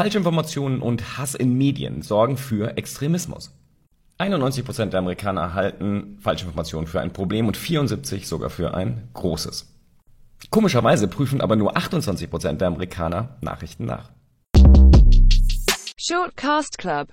Falschinformationen und Hass in Medien sorgen für Extremismus. 91% der Amerikaner halten Falschinformationen für ein Problem und 74 sogar für ein großes. Komischerweise prüfen aber nur 28% der Amerikaner Nachrichten nach. Shortcast Club